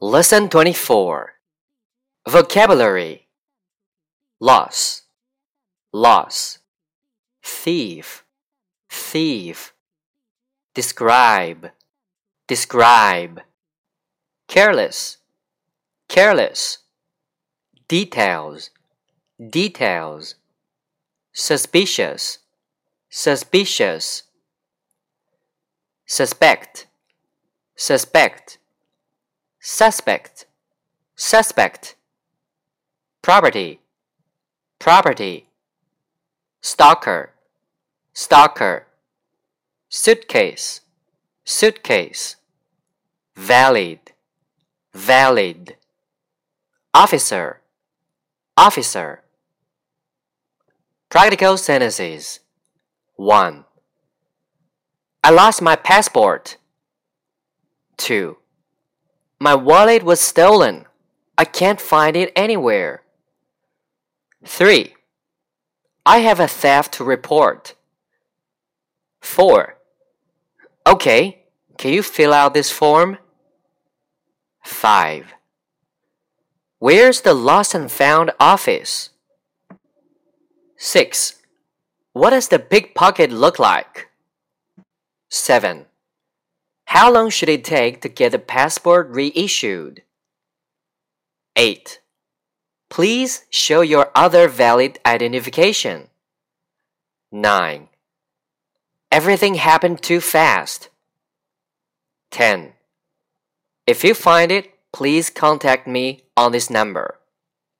Lesson 24 Vocabulary Loss, loss. Thief, thief. Describe, describe. Careless, careless. Details, details. Suspicious, suspicious. Suspect, suspect suspect, suspect. Property, property. Stalker, stalker. Suitcase, suitcase. Valid, valid. Officer, officer. Practical sentences. 1. I lost my passport. 2. My wallet was stolen. I can't find it anywhere. 3. I have a theft to report. 4. Okay, can you fill out this form? 5. Where's the lost and found office? 6. What does the pickpocket look like? 7. How long should it take to get the passport reissued? 8. Please show your other valid identification. 9. Everything happened too fast. 10. If you find it, please contact me on this number.